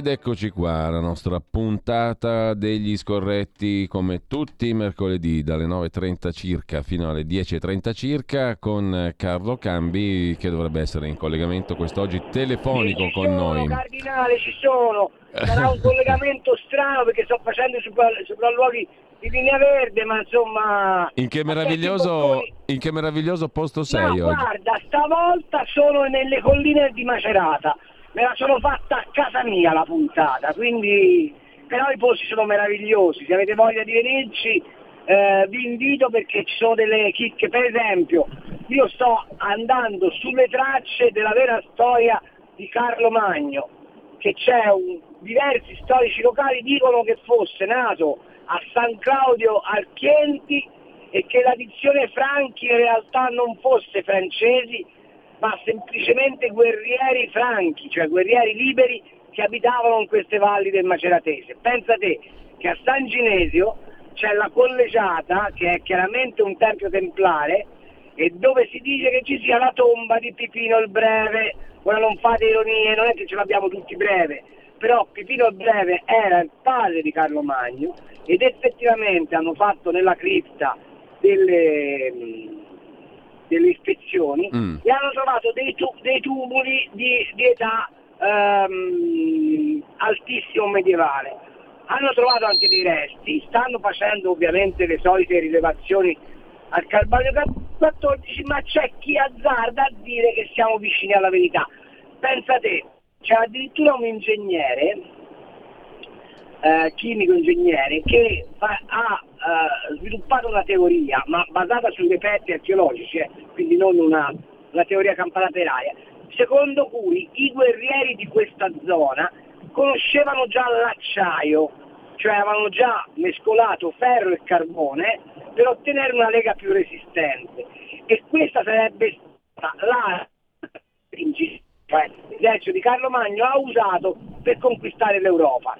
Ed eccoci qua, la nostra puntata degli scorretti come tutti i mercoledì dalle 9.30 circa fino alle 10.30 circa con Carlo Cambi che dovrebbe essere in collegamento quest'oggi telefonico ci con sono, noi. Cardinale, ci sono. Sarà un collegamento strano perché sto facendo i sopra- sopralluoghi di linea verde, ma insomma... In che meraviglioso, in che meraviglioso posto sei No, oggi? guarda, stavolta sono nelle colline di Macerata. Me la sono fatta a casa mia la puntata, quindi... Però i posti sono meravigliosi, se avete voglia di venirci eh, vi invito perché ci sono delle chicche, per esempio io sto andando sulle tracce della vera storia di Carlo Magno, che c'è un, diversi storici locali dicono che fosse nato a San Claudio al Chienti e che la dizione Franchi in realtà non fosse francesi, ma semplicemente guerrieri franchi, cioè guerrieri liberi che abitavano in queste valli del Maceratese. Pensa te che a San Ginesio c'è la collegiata, che è chiaramente un tempio templare, e dove si dice che ci sia la tomba di Pipino il Breve. Ora non fate ironie, non è che ce l'abbiamo tutti breve, però Pipino il Breve era il padre di Carlo Magno ed effettivamente hanno fatto nella cripta delle, delle ispezioni Mm. e hanno trovato dei, tu- dei tumuli di, di età ehm, altissimo medievale. Hanno trovato anche dei resti, stanno facendo ovviamente le solite rilevazioni al Calvario 14, ma c'è chi azzarda a dire che siamo vicini alla verità. Pensa te, c'è addirittura un ingegnere, eh, chimico ingegnere, che fa- ha eh, sviluppato una teoria, ma basata sui reperti archeologici, eh, quindi non una, una teoria aria, secondo cui i guerrieri di questa zona conoscevano già l'acciaio, cioè avevano già mescolato ferro e carbone per ottenere una lega più resistente. E questa sarebbe stata la cioè, l'esercito di Carlo Magno ha usato per conquistare l'Europa.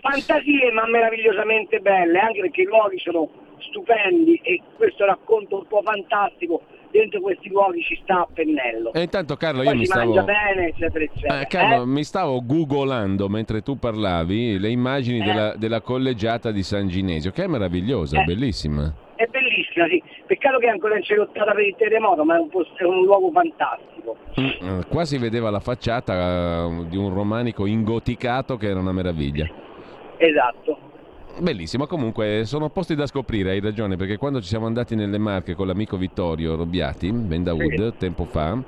Fantasie ma meravigliosamente belle, anche perché i luoghi sono stupendi e questo racconto un po' fantastico dentro questi luoghi ci sta a pennello. E intanto Carlo io Poi mi si stavo... mangia bene, eccetera, eccetera. Eh, Carlo, Eh? mi stavo googolando mentre tu parlavi le immagini Eh. della, della collegiata di San Ginesio, che è meravigliosa, Eh. bellissima. È bellissima, sì. Peccato che è ancora incerottata per il terremoto, ma è un, posto- è un luogo fantastico. Mm, eh, Qua si vedeva la facciata eh, di un romanico ingoticato che era una meraviglia. Esatto. Bellissimo, comunque sono posti da scoprire, hai ragione, perché quando ci siamo andati nelle Marche con l'amico Vittorio Robbiati, Vendawood, tempo fa,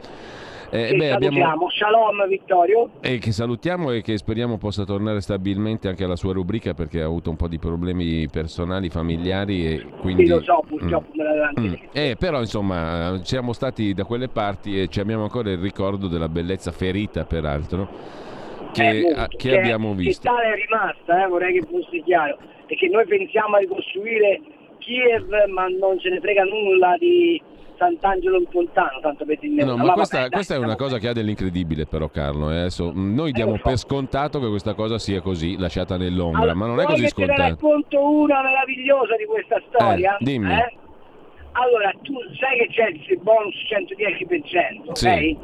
eh, Sì, beh, abbiamo... salutiamo. Shalom Vittorio. E che salutiamo e che speriamo possa tornare stabilmente anche alla sua rubrica perché ha avuto un po' di problemi personali, familiari e quindi... Sì, lo so, purtroppo me l'aveva anche Mm. Eh, però insomma siamo stati da quelle parti e ci abbiamo ancora il ricordo della bellezza ferita peraltro che, Eh, molto, a- che che- abbiamo visto. Che tale è rimasta, eh, vorrei che fosse chiaro, perché noi pensiamo a ricostruire Kiev, ma non ce ne frega nulla di Sant'Angelo in Fontano, tanto per dire No, ma questa, questa è una cosa che ha dell'incredibile però Carlo, eh. Adesso, mh, noi diamo lo so. per scontato che questa cosa sia così, lasciata nell'ombra, allora, ma non è così che te ne racconto una meravigliosa di questa storia? Eh, dimmi. Eh? Allora, tu sai che c'è il bonus 110%, ok? Sì.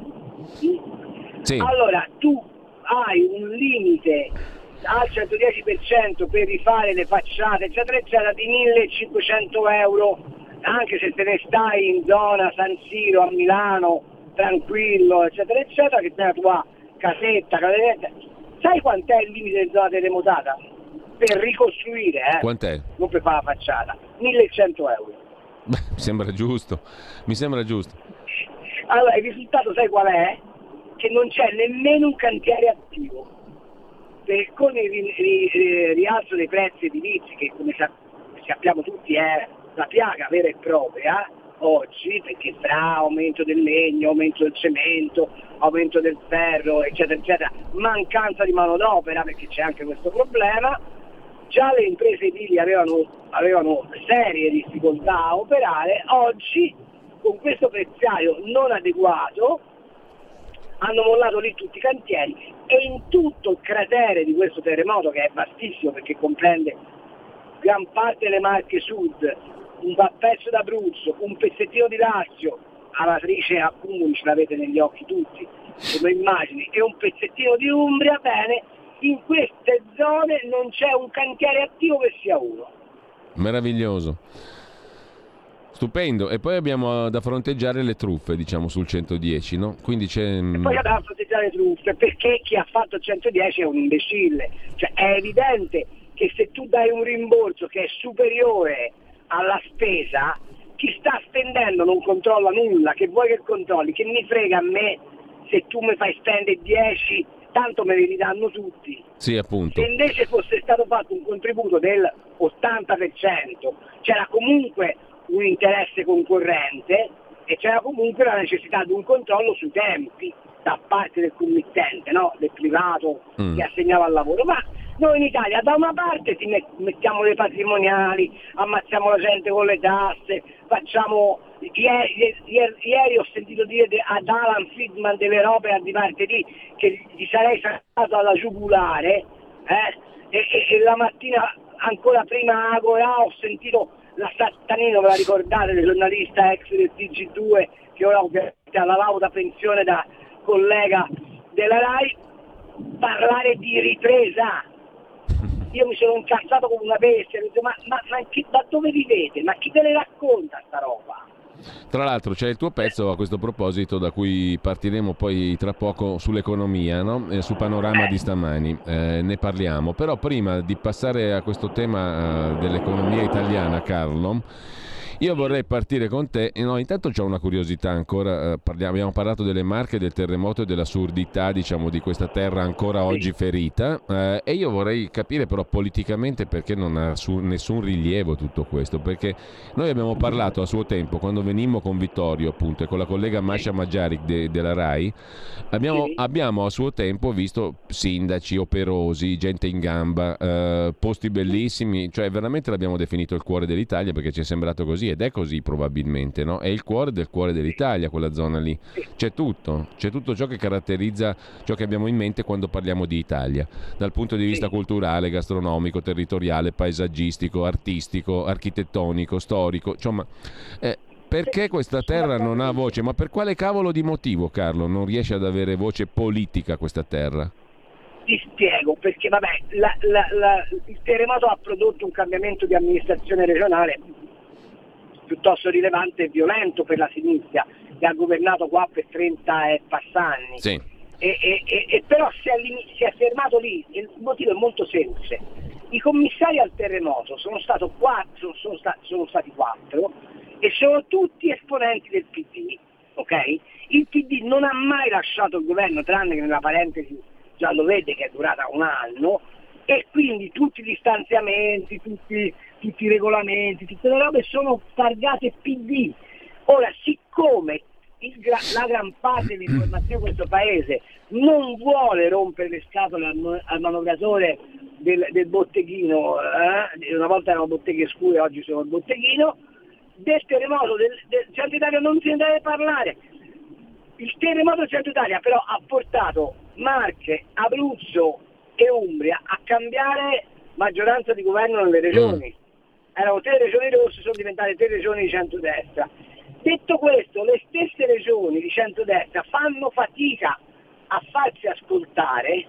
Mm. Sì. Allora, tu hai un limite al 110% per rifare le facciate, eccetera, eccetera, di 1500 euro, anche se te ne stai in zona San Siro, a Milano, tranquillo, eccetera, eccetera, che te la tua casetta, casetta. Sai quant'è il limite di zona terremotata? Per ricostruire, eh? Quant'è? Non per fare la facciata. 1100 euro. Beh, mi sembra giusto, mi sembra giusto. Allora, il risultato sai qual è? Che non c'è nemmeno un cantiere attivo. Perché con il ri- ri- ri- rialzo dei prezzi edilizi, che come sa- sappiamo tutti è la piaga vera e propria oggi, perché tra aumento del legno, aumento del cemento, aumento del ferro, eccetera, eccetera, mancanza di manodopera, perché c'è anche questo problema, già le imprese edili avevano, avevano serie difficoltà a operare, oggi con questo prezzaio non adeguato hanno mollato lì tutti i cantieri e in tutto il cratere di questo terremoto che è vastissimo perché comprende gran parte delle Marche Sud, un pezzo d'Abruzzo, un pezzettino di Lazio, la matrice a Cumuli ce l'avete negli occhi tutti, come immagini, e un pezzettino di Umbria, bene, in queste zone non c'è un cantiere attivo che sia uno. Meraviglioso. Stupendo, e poi abbiamo da fronteggiare le truffe, diciamo, sul 110, no? Quindi c'è... Mm, e poi abbiamo da fronteggiare le truffe, perché chi ha fatto il 110 è un imbecille. Cioè è evidente che se tu dai un rimborso che è superiore alla spesa, chi sta spendendo non controlla nulla, che vuoi che controlli, che mi frega a me se tu mi fai spendere 10, tanto me li ridanno tutti. Sì, appunto. Se invece fosse stato fatto un contributo del 80%, c'era comunque un interesse concorrente e c'era comunque la necessità di un controllo sui tempi da parte del committente, no? del privato mm. che assegnava al lavoro. Ma noi in Italia da una parte ti mettiamo le patrimoniali, ammazziamo la gente con le tasse, facciamo... Ieri, ieri, ieri ho sentito dire ad Alan Friedman delle robe di martedì che gli sarei stato alla giugulare eh? e, e, e, la mattina ancora prima Agora ho sentito la Sattanino, ve la ricordate, il giornalista ex del TG2 che ora ha la lauda pensione da collega della RAI, parlare di ripresa io mi sono incazzato come una bestia, ma, ma, ma chi, da dove vivete? Ma chi te ne racconta sta roba? Tra l'altro c'è il tuo pezzo a questo proposito da cui partiremo poi tra poco sull'economia, no? eh, su Panorama di stamani, eh, ne parliamo. Però prima di passare a questo tema eh, dell'economia italiana, Carlo, io vorrei partire con te. No, intanto ho una curiosità ancora. Eh, parliamo, abbiamo parlato delle marche, del terremoto e dell'assurdità diciamo, di questa terra ancora oggi ferita. Eh, e io vorrei capire però politicamente perché non ha su, nessun rilievo tutto questo. Perché noi abbiamo parlato a suo tempo, quando venimmo con Vittorio appunto e con la collega Masha Maggiaric de, della RAI, abbiamo, abbiamo, a suo tempo visto sindaci operosi, gente in gamba, eh, posti bellissimi. Cioè veramente l'abbiamo definito il cuore dell'Italia perché ci è sembrato così ed è così probabilmente, no? È il cuore del cuore dell'Italia quella zona lì. C'è tutto, c'è tutto ciò che caratterizza ciò che abbiamo in mente quando parliamo di Italia, dal punto di vista culturale, gastronomico, territoriale, paesaggistico, artistico, architettonico, storico, insomma... Eh, perché questa terra non ha voce? Ma per quale cavolo di motivo, Carlo, non riesce ad avere voce politica questa terra? Ti spiego, perché vabbè, la, la, la, il terremoto ha prodotto un cambiamento di amministrazione regionale piuttosto rilevante e violento per la sinistra che ha governato qua per 30 e passanni. Sì. E, e, e, però si è, si è, fermato lì, il motivo è molto semplice. I commissari al terremoto sono, quattro, sono, sta, sono stati quattro e sono tutti esponenti del PD. Okay? Il PD non ha mai lasciato il governo, tranne che nella parentesi già lo vede che è durata un anno, e quindi tutti gli stanziamenti, tutti tutti i regolamenti, tutte le robe sono targate PD. Ora, siccome gra- la gran parte dell'informazione di questo paese non vuole rompere le scatole al, al manovratore del, del botteghino, eh? una volta erano botteghe scure, oggi sono il botteghino, del terremoto del, del Centro Italia non ne deve parlare. Il terremoto del Centro Italia però ha portato Marche, Abruzzo e Umbria a cambiare maggioranza di governo nelle regioni. Mm erano tre regioni rosse, sono diventate tre regioni di centrodestra. Detto questo, le stesse regioni di centrodestra fanno fatica a farsi ascoltare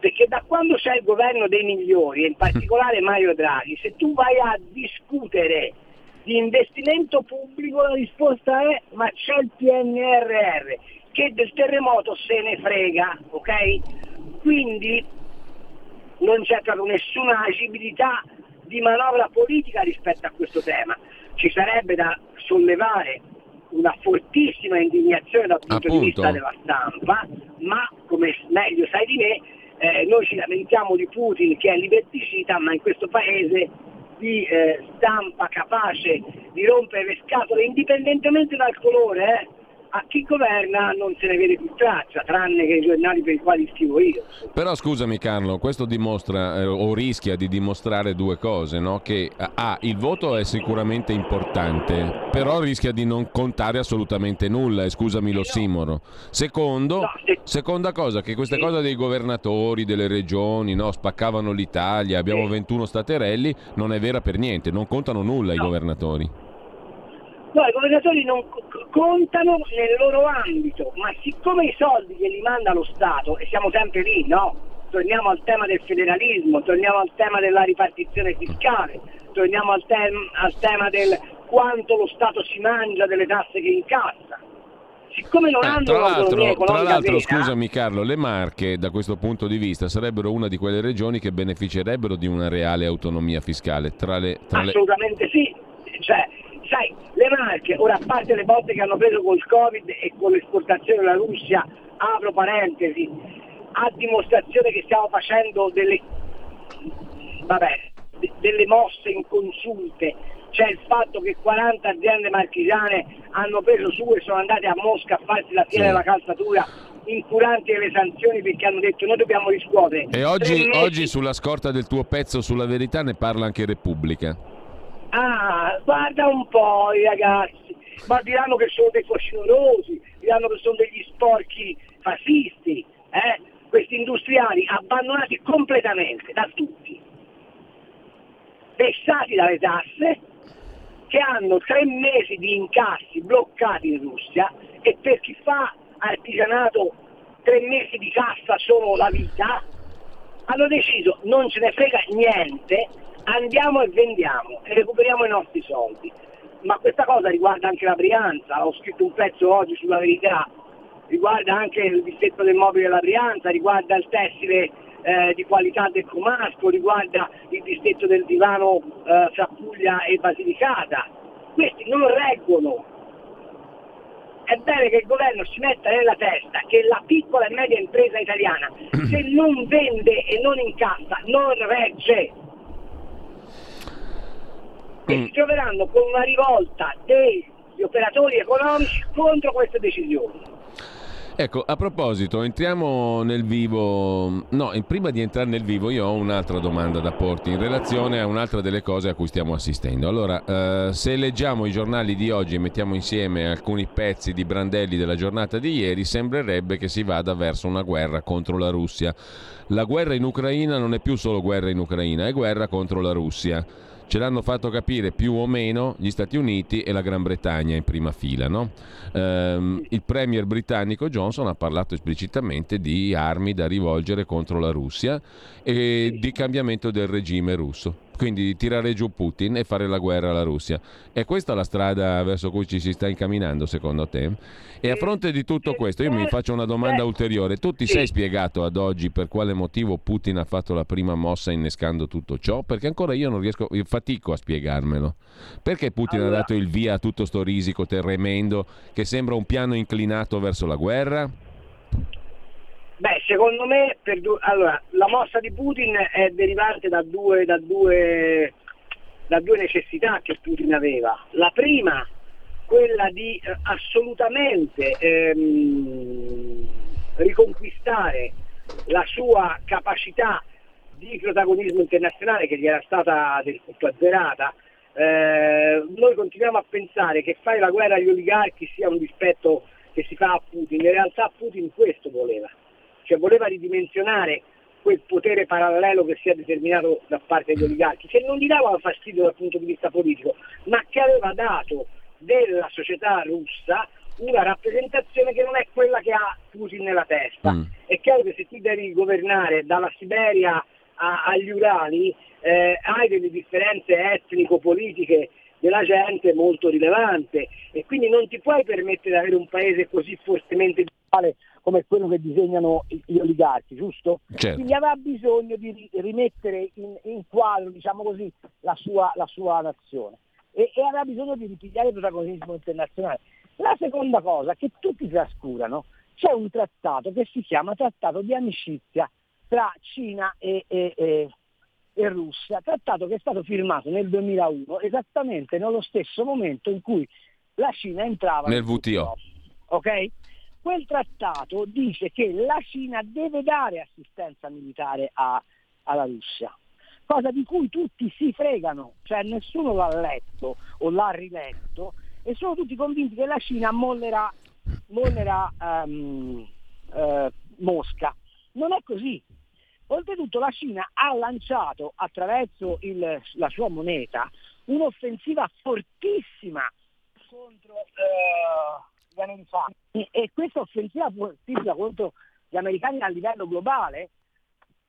perché da quando c'è il governo dei migliori, e in particolare Mario Draghi, se tu vai a discutere di investimento pubblico la risposta è ma c'è il PNRR, che del terremoto se ne frega, ok? Quindi non c'è proprio nessuna agibilità di manovra politica rispetto a questo tema. Ci sarebbe da sollevare una fortissima indignazione dal punto Appunto. di vista della stampa, ma come meglio sai di me, eh, noi ci lamentiamo di Putin che è liberticida, ma in questo paese di eh, stampa capace di rompere le scatole indipendentemente dal colore, eh, a chi governa non se ne vede più traccia, tranne che i giornali per i quali scrivo io. Però scusami Carlo, questo dimostra eh, o rischia di dimostrare due cose, no? che A, il voto è sicuramente importante, però rischia di non contare assolutamente nulla, e scusami l'ossimoro. Secondo, no, se... seconda cosa, che queste sì. cose dei governatori, delle regioni, no? spaccavano l'Italia, abbiamo sì. 21 staterelli, non è vera per niente, non contano nulla no. i governatori. No, i governatori non contano nel loro ambito, ma siccome i soldi glieli manda lo Stato, e siamo sempre lì, no? Torniamo al tema del federalismo, torniamo al tema della ripartizione fiscale, torniamo al, tem- al tema del quanto lo Stato si mangia delle tasse che incassa. Siccome non eh, hanno tra l'altro, tra l'altro vera, scusami Carlo, le Marche da questo punto di vista sarebbero una di quelle regioni che beneficerebbero di una reale autonomia fiscale. Tra le, tra Assolutamente le... sì, cioè, sai, le Marche, ora a parte le botte che hanno preso col Covid e con l'esportazione alla Russia, apro parentesi, a dimostrazione che stiamo facendo delle, vabbè, delle mosse inconsulte, c'è il fatto che 40 aziende marchigiane hanno preso su e sono andate a Mosca a farsi la fiera sì. della calzatura incuranti delle sanzioni perché hanno detto noi dobbiamo riscuotere. E oggi, oggi sulla scorta del tuo pezzo sulla verità ne parla anche Repubblica. Ah, guarda un po' i ragazzi, ma diranno che sono dei facinorosi, diranno che sono degli sporchi fascisti, eh? questi industriali abbandonati completamente da tutti, vessati dalle tasse, che hanno tre mesi di incassi bloccati in Russia e per chi fa artigianato tre mesi di cassa sono la vita, hanno deciso non ce ne frega niente andiamo e vendiamo e recuperiamo i nostri soldi. Ma questa cosa riguarda anche la Brianza, ho scritto un pezzo oggi sulla verità, riguarda anche il distretto del mobile della Brianza, riguarda il tessile eh, di qualità del Comasco, riguarda il distretto del divano eh, fra Puglia e Basilicata. Questi non reggono. È bene che il governo si metta nella testa che la piccola e media impresa italiana, se non vende e non incassa, non regge e si troveranno con una rivolta degli operatori economici contro queste decisioni. Ecco, a proposito, entriamo nel vivo. No, prima di entrare nel vivo io ho un'altra domanda da porti in relazione a un'altra delle cose a cui stiamo assistendo. Allora, eh, se leggiamo i giornali di oggi e mettiamo insieme alcuni pezzi di brandelli della giornata di ieri, sembrerebbe che si vada verso una guerra contro la Russia. La guerra in Ucraina non è più solo guerra in Ucraina, è guerra contro la Russia ce l'hanno fatto capire più o meno gli Stati Uniti e la Gran Bretagna in prima fila. No? Ehm, il premier britannico Johnson ha parlato esplicitamente di armi da rivolgere contro la Russia e di cambiamento del regime russo quindi di tirare giù Putin e fare la guerra alla Russia. È questa la strada verso cui ci si sta incamminando, secondo te? E a fronte di tutto questo, io mi faccio una domanda ulteriore. Tu ti sei spiegato ad oggi per quale motivo Putin ha fatto la prima mossa innescando tutto ciò? Perché ancora io non riesco, io fatico a spiegarmelo. Perché Putin allora. ha dato il via a tutto sto risico tremendo che sembra un piano inclinato verso la guerra? Beh, secondo me du- allora, la mossa di Putin è derivante da due, da, due, da due, necessità che Putin aveva. La prima, quella di eh, assolutamente ehm, riconquistare la sua capacità di protagonismo internazionale che gli era stata del tutto azzerata. Eh, noi continuiamo a pensare che fare la guerra agli oligarchi sia un dispetto che si fa a Putin, in realtà Putin questo voleva cioè voleva ridimensionare quel potere parallelo che si è determinato da parte degli oligarchi, che non gli dava fastidio dal punto di vista politico, ma che aveva dato della società russa una rappresentazione che non è quella che ha Putin nella testa. Mm. È chiaro che se tu devi governare dalla Siberia a, agli Urali, eh, hai delle differenze etnico-politiche della gente molto rilevante e quindi non ti puoi permettere di avere un paese così fortemente digitale come quello che disegnano gli oligarchi, giusto? Certo. Quindi avrà bisogno di rimettere in, in quadro, diciamo così, la sua, la sua nazione e, e, avrà bisogno di ripigliare il protagonismo internazionale. La seconda cosa che tutti trascurano, c'è un trattato che si chiama Trattato di amicizia tra Cina e, e, e Russia, trattato che è stato firmato nel 2001, esattamente nello stesso momento in cui la Cina entrava nel WTO. Ok? Quel trattato dice che la Cina deve dare assistenza militare a, alla Russia, cosa di cui tutti si fregano, cioè nessuno l'ha letto o l'ha riletto e sono tutti convinti che la Cina mollerà, mollerà um, uh, Mosca. Non è così. Oltretutto la Cina ha lanciato attraverso il, la sua moneta un'offensiva fortissima contro uh, gli americani e questa offensiva fortissima contro gli americani a livello globale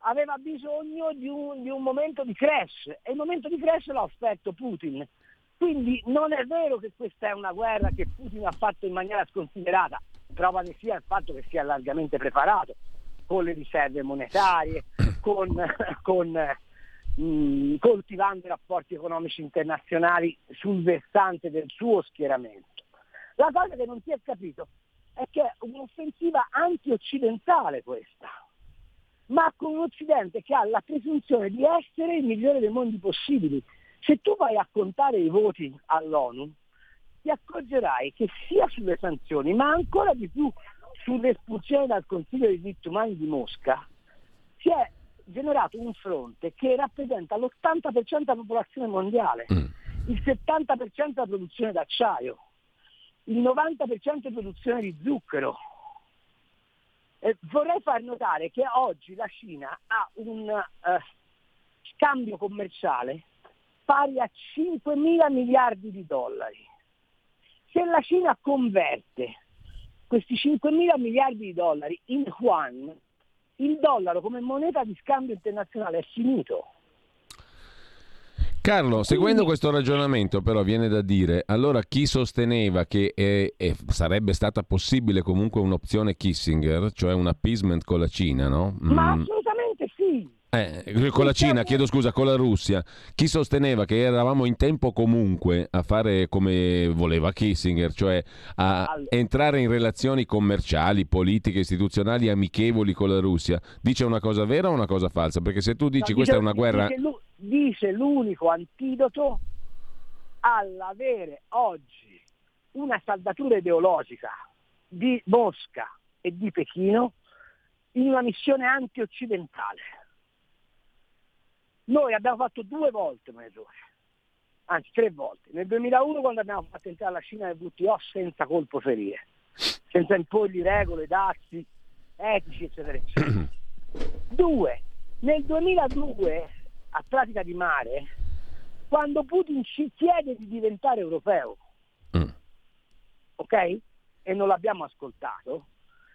aveva bisogno di un, di un momento di crash e il momento di crash l'ha offerto Putin. Quindi non è vero che questa è una guerra che Putin ha fatto in maniera sconsiderata, prova ne sia il fatto che sia largamente preparato con le riserve monetarie, con, con mh, mm, coltivando i rapporti economici internazionali sul versante del suo schieramento. La cosa che non si è capito è che è un'offensiva anti-occidentale questa, ma con un Occidente che ha la presunzione di essere il migliore dei mondi possibili. Se tu vai a contare i voti all'ONU, ti accorgerai che sia sulle sanzioni, ma ancora di più sull'espulsione dal Consiglio dei diritti umani di Mosca, si è generato un fronte che rappresenta l'80% della popolazione mondiale, mm. il 70% della produzione d'acciaio, il 90% di produzione di zucchero. Eh, vorrei far notare che oggi la Cina ha un uh, scambio commerciale pari a 5 mila miliardi di dollari. Se la Cina converte questi 5 mila miliardi di dollari in yuan, il dollaro come moneta di scambio internazionale è finito. Carlo, seguendo questo ragionamento però viene da dire, allora chi sosteneva che è, è, sarebbe stata possibile comunque un'opzione Kissinger, cioè un appeasement con la Cina, no? Ma mm. assolutamente sì, eh, con la Cina, chiedo scusa, con la Russia, chi sosteneva che eravamo in tempo comunque a fare come voleva Kissinger, cioè a entrare in relazioni commerciali, politiche, istituzionali amichevoli con la Russia, dice una cosa vera o una cosa falsa? Perché se tu dici no, questa è una guerra... Dice, dice l'unico antidoto all'avere oggi una saldatura ideologica di Mosca e di Pechino in una missione anti-occidentale noi abbiamo fatto due volte errore, anzi tre volte. Nel 2001 quando abbiamo fatto entrare la Cina nel WTO senza colpo ferire, senza imporgli regole, dazi, etici, eccetera, eccetera. Due, nel 2002 a pratica di mare, quando Putin ci chiede di diventare europeo, mm. ok? E non l'abbiamo ascoltato,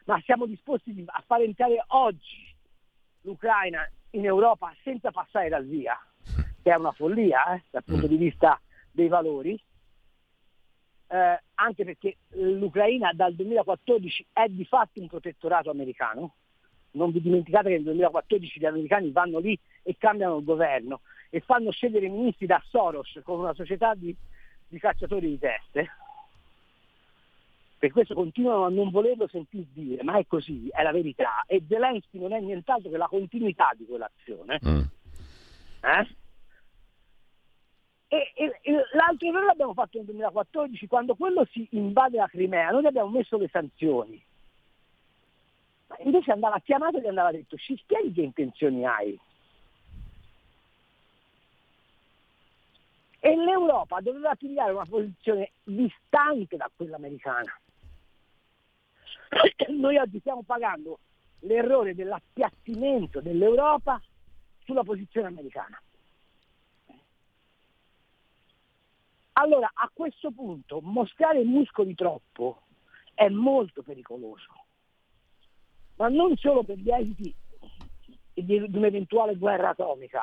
ma siamo disposti a fare entrare oggi l'Ucraina in Europa senza passare dal via, che è una follia eh, dal punto mm. di vista dei valori, eh, anche perché l'Ucraina dal 2014 è di fatto un protettorato americano. Non vi dimenticate che nel 2014 gli americani vanno lì e cambiano il governo e fanno scegliere i ministri da Soros con una società di, di cacciatori di teste per questo continuano a non volerlo sentire dire, ma è così, è la verità. E Zelensky non è nient'altro che la continuità di quell'azione. Mm. Eh? E, e, e, l'altro errore l'abbiamo fatto nel 2014, quando quello si invade la Crimea, noi abbiamo messo le sanzioni. Invece andava chiamato e gli andava detto, ci spieghi che intenzioni hai? E l'Europa doveva pigliare una posizione distante da quella americana. Noi oggi stiamo pagando l'errore dell'appiattimento dell'Europa sulla posizione americana. Allora, a questo punto, mostrare muscoli troppo è molto pericoloso, ma non solo per gli esiti di un'eventuale guerra atomica,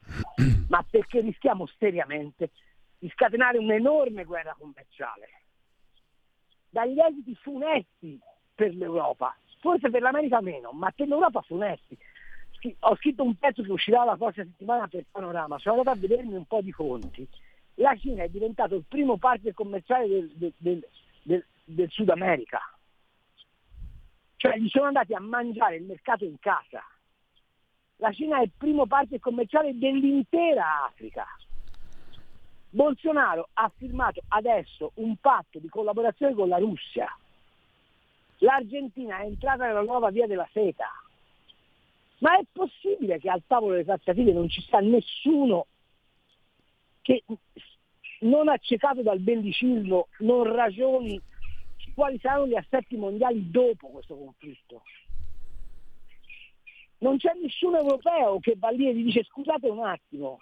ma perché rischiamo seriamente di scatenare un'enorme guerra commerciale dagli esiti funesti per l'Europa, forse per l'America meno, ma per l'Europa funesti. Ho scritto un pezzo che uscirà la prossima settimana per Panorama, sono andato a vedermi un po' di conti. La Cina è diventato il primo partner commerciale del, del, del, del Sud America. Cioè gli sono andati a mangiare il mercato in casa. La Cina è il primo partner commerciale dell'intera Africa. Bolsonaro ha firmato adesso un patto di collaborazione con la Russia. L'Argentina è entrata nella nuova via della seta. Ma è possibile che al tavolo delle trattative non ci sia nessuno che non accecato dal bellicismo non ragioni quali saranno gli aspetti mondiali dopo questo conflitto? Non c'è nessun europeo che va lì e gli dice scusate un attimo,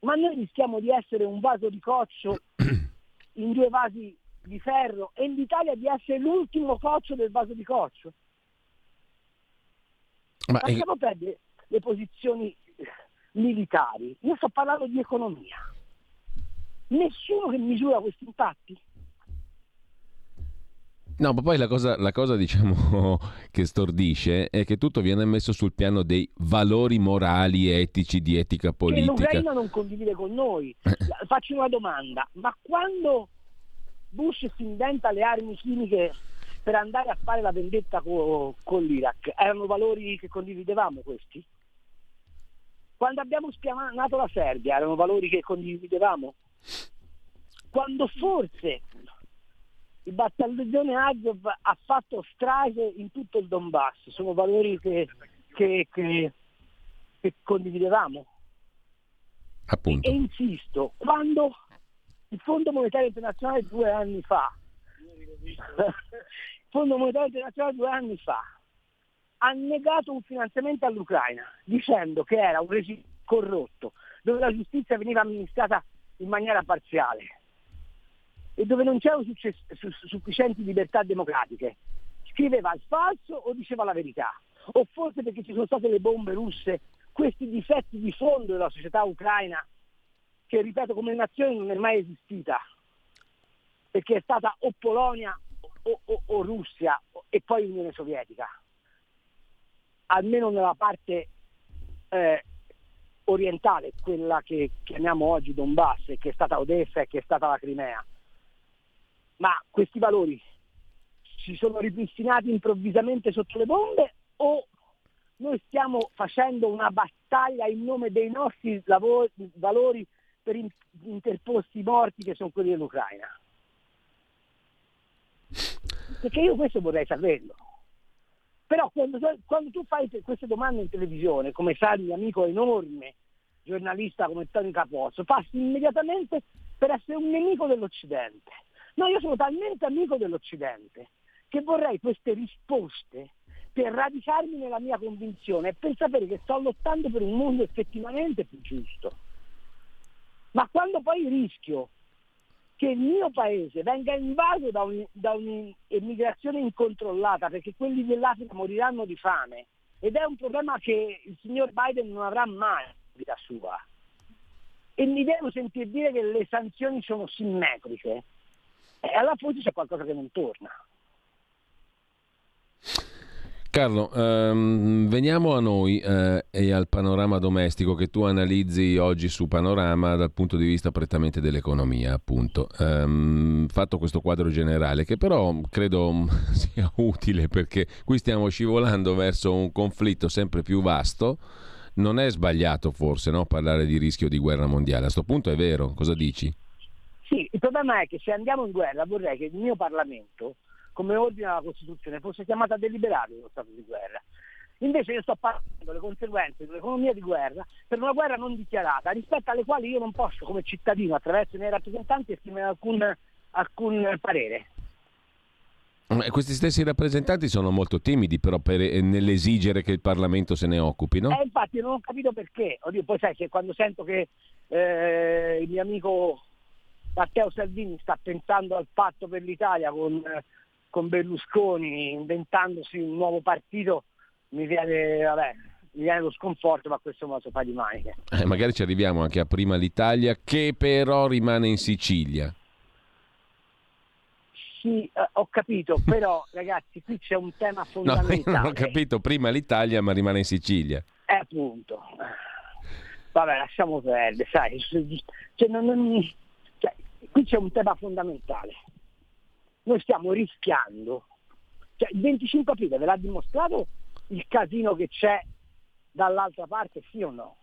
ma noi rischiamo di essere un vaso di coccio in due vasi di ferro e l'Italia di essere l'ultimo coccio del vaso di coccio. Ma Lasciamo è... perdere le posizioni militari, io sto parlando di economia. Nessuno che misura questi impatti No, ma poi la cosa, la cosa diciamo, che stordisce è che tutto viene messo sul piano dei valori morali, etici, di etica politica. Che l'Ucraina non condivide con noi. Faccio una domanda, ma quando Bush si inventa le armi chimiche per andare a fare la vendetta con, con l'Iraq, erano valori che condividevamo questi? Quando abbiamo spianato la Serbia, erano valori che condividevamo? Quando forse il battaglione Azov ha fatto strage in tutto il Donbass, sono valori che, che, che, che condividevamo. Appunto. E, e insisto, quando il Fondo Monetario Internazionale due anni fa, il Fondo Monetario Internazionale due anni fa, ha negato un finanziamento all'Ucraina dicendo che era un regime corrotto, dove la giustizia veniva amministrata in maniera parziale e dove non c'erano sufficienti libertà democratiche. Scriveva il falso o diceva la verità? O forse perché ci sono state le bombe russe, questi difetti di fondo della società ucraina, che ripeto come nazione non è mai esistita, perché è stata o Polonia o, o, o Russia e poi Unione Sovietica, almeno nella parte eh, orientale, quella che chiamiamo oggi Donbass, che è stata Odessa e che è stata la Crimea ma questi valori si sono ripristinati improvvisamente sotto le bombe o noi stiamo facendo una battaglia in nome dei nostri lavori, valori per interposti morti che sono quelli dell'Ucraina? Perché io questo vorrei saperlo. Però quando, quando tu fai queste domande in televisione, come sa il mio amico enorme giornalista come Tony Capozzo, passi immediatamente per essere un nemico dell'Occidente. No, io sono talmente amico dell'Occidente che vorrei queste risposte per radicarmi nella mia convinzione e per sapere che sto lottando per un mondo effettivamente più giusto. Ma quando poi rischio che il mio paese venga invaso da, un, da un'immigrazione incontrollata perché quelli dell'Africa moriranno di fame ed è un problema che il signor Biden non avrà mai in vita sua e mi devo sentire dire che le sanzioni sono simmetriche, e allora forse c'è qualcosa che non torna. Carlo, ehm, veniamo a noi eh, e al panorama domestico che tu analizzi oggi su Panorama dal punto di vista prettamente dell'economia, appunto. Ehm, fatto questo quadro generale, che però credo sia utile perché qui stiamo scivolando verso un conflitto sempre più vasto. Non è sbagliato forse no, parlare di rischio di guerra mondiale. A questo punto è vero, cosa dici? Sì, il problema è che se andiamo in guerra vorrei che il mio Parlamento, come ordina la Costituzione, fosse chiamato a deliberare lo stato di guerra. Invece io sto parlando delle conseguenze dell'economia di guerra per una guerra non dichiarata, rispetto alle quali io non posso come cittadino attraverso i miei rappresentanti esprimere alcun, alcun parere. Eh, questi stessi rappresentanti sono molto timidi però per, eh, nell'esigere che il Parlamento se ne occupi, no? Eh, infatti non ho capito perché. Oddio, poi sai che quando sento che eh, il mio amico Matteo Salvini sta pensando al patto per l'Italia con, con Berlusconi, inventandosi un nuovo partito, mi viene, vabbè, mi viene lo sconforto, ma questo me lo so fare di maniche. Eh, magari ci arriviamo anche a prima l'Italia, che però rimane in Sicilia. Sì, eh, ho capito, però ragazzi, qui c'è un tema fondamentale. No, non ho capito, prima l'Italia, ma rimane in Sicilia. Eh, appunto. Vabbè, lasciamo perdere, sai. Cioè, non, non, qui c'è un tema fondamentale. Noi stiamo rischiando, cioè il 25 aprile ve l'ha dimostrato il casino che c'è dall'altra parte, sì o no?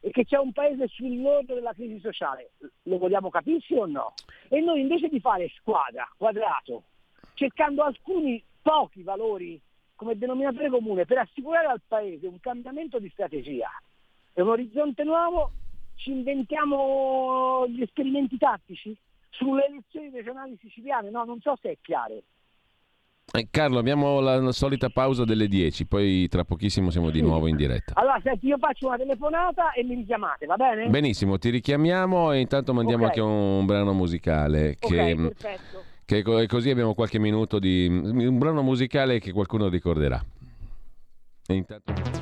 E che c'è un paese sull'orlo della crisi sociale, lo vogliamo capire sì o no? E noi invece di fare squadra, quadrato, cercando alcuni pochi valori come denominatore comune per assicurare al Paese un cambiamento di strategia e un orizzonte nuovo, ci inventiamo gli esperimenti tattici sulle elezioni regionali siciliane, no, non so se è chiaro. Eh, Carlo, abbiamo la, solita pausa delle 10, poi tra pochissimo siamo di nuovo in diretta. Allora, senti, io faccio una telefonata e mi richiamate, va bene? Benissimo, ti richiamiamo e intanto mandiamo okay. anche un brano musicale. Che, okay, perfetto. Che così abbiamo qualche minuto di un brano musicale che qualcuno ricorderà. E intanto...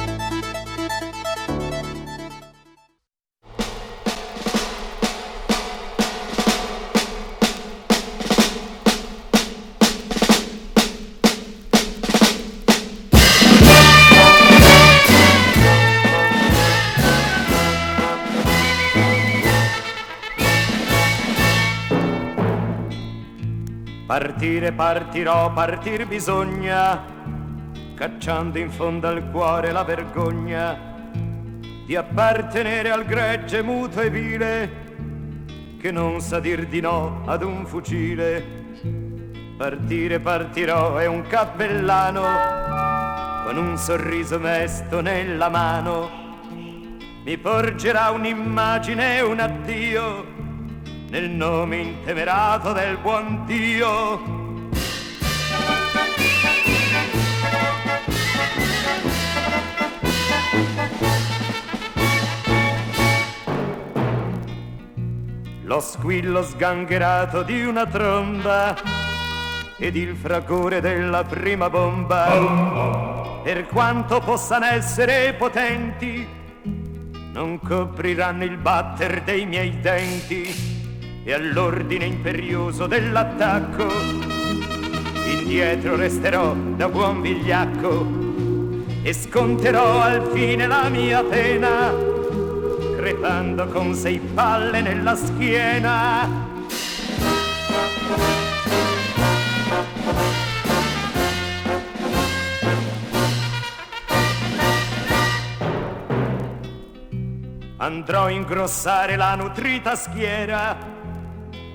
Partire partirò, partir bisogna, cacciando in fondo al cuore la vergogna di appartenere al gregge muto e vile che non sa dir di no ad un fucile. Partire partirò è un cappellano con un sorriso mesto nella mano. Mi porgerà un'immagine e un addio nel nome intemerato del buon Dio. Lo squillo sgangherato di una tromba ed il fragore della prima bomba, per quanto possano essere potenti, non copriranno il batter dei miei denti e all'ordine imperioso dell'attacco. Indietro resterò da buon vigliacco e sconterò al fine la mia pena crepando con sei palle nella schiena. Andrò a ingrossare la nutrita schiera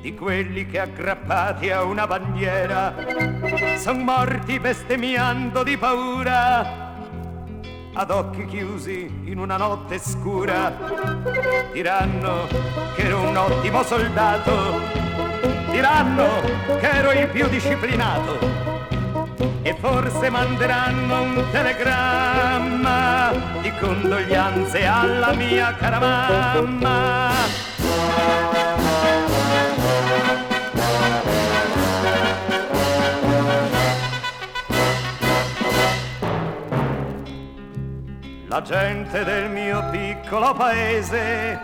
di quelli che aggrappati a una bandiera son morti bestemmiando di paura. Ad occhi chiusi in una notte scura diranno che ero un ottimo soldato diranno che ero il più disciplinato e forse manderanno un telegramma di condoglianze alla mia cara mamma La gente del mio piccolo paese